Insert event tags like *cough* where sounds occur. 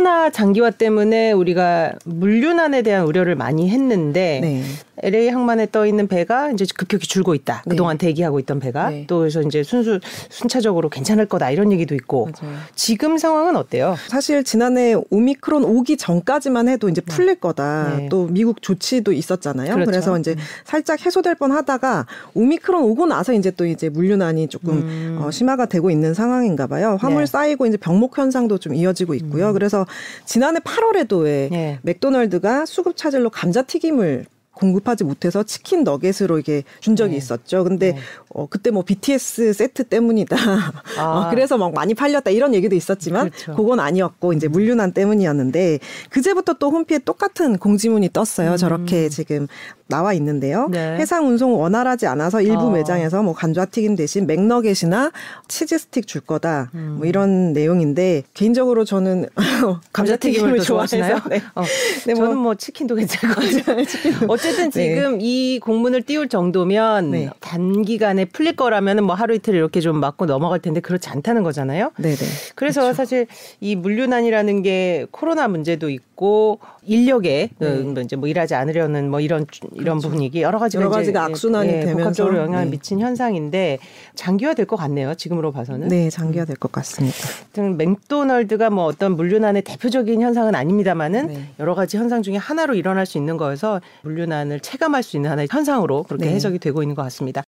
코로나 장기화 때문에 우리가 물류난에 대한 우려를 많이 했는데 네. LA 항만에 떠 있는 배가 이제 급격히 줄고 있다. 네. 그동안 대기하고 있던 배가 네. 또 그래서 이제 순수 순차적으로 괜찮을 거다 이런 얘기도 있고 맞아요. 지금 상황은 어때요? 사실 지난해 오미크론 오기 전까지만 해도 이제 풀릴 거다. 네. 또 미국 조치도 있었잖아요. 그렇죠. 그래서 이제 살짝 해소될 뻔 하다가 오미크론 오고 나서 이제 또 이제 물류난이 조금 음. 어, 심화가 되고 있는 상황인가 봐요. 화물 네. 쌓이고 이제 병목 현상도 좀 이어지고 있고요. 그래서 지난해 8월에도 왜 네. 맥도널드가 수급 차질로 감자튀김을 공급하지 못해서 치킨 너겟으로 이게 준 적이 네. 있었죠. 근데 네. 어, 그때 뭐 BTS 세트 때문이다. 아. *laughs* 어, 그래서 막 많이 팔렸다 이런 얘기도 있었지만 그렇죠. 그건 아니었고 이제 물류난 때문이었는데 그제부터 또 홈피에 똑같은 공지문이 떴어요. 저렇게 지금 나와 있는데요. 음. 네. 해상 운송 원활하지 않아서 일부 어. 매장에서 뭐 감자튀김 대신 맥너겟이나 치즈 스틱 줄 거다. 뭐 이런 내용인데 개인적으로 저는 *laughs* 감자튀김을 더 좋아하시나요? 좋아해서 네. 어, 네, 뭐- 저는 뭐 치킨도 괜찮거든요. *laughs* 어쨌든 네. 지금 이 공문을 띄울 정도면 네. 단기간에 풀릴 거라면 뭐 하루 이틀 이렇게 좀 맞고 넘어갈 텐데 그렇지 않다는 거잖아요. 네네. 그래서 사실 이 물류난이라는 게 코로나 문제도 있고 인력에 네. 그뭐 이제 뭐 일하지 않으려는 뭐 이런 이런 분위기 여러 가지가 여러 가지가 악순환이 예, 되면서 복합적으로 영향을 네. 미친 현상인데 장기화 될 것 같네요. 지금으로 봐서는. 네, 장기화 될 것 같습니다. 하여튼 맥도널드가 뭐 어떤 물류난의 대표적인 현상은 아닙니다만은 네. 여러 가지 현상 중에 하나로 일어날 수 있는 거여서 물류난 을 체감할 수 있는 하나의 현상으로 그렇게 네. 해석이 되고 있는 것 같습니다.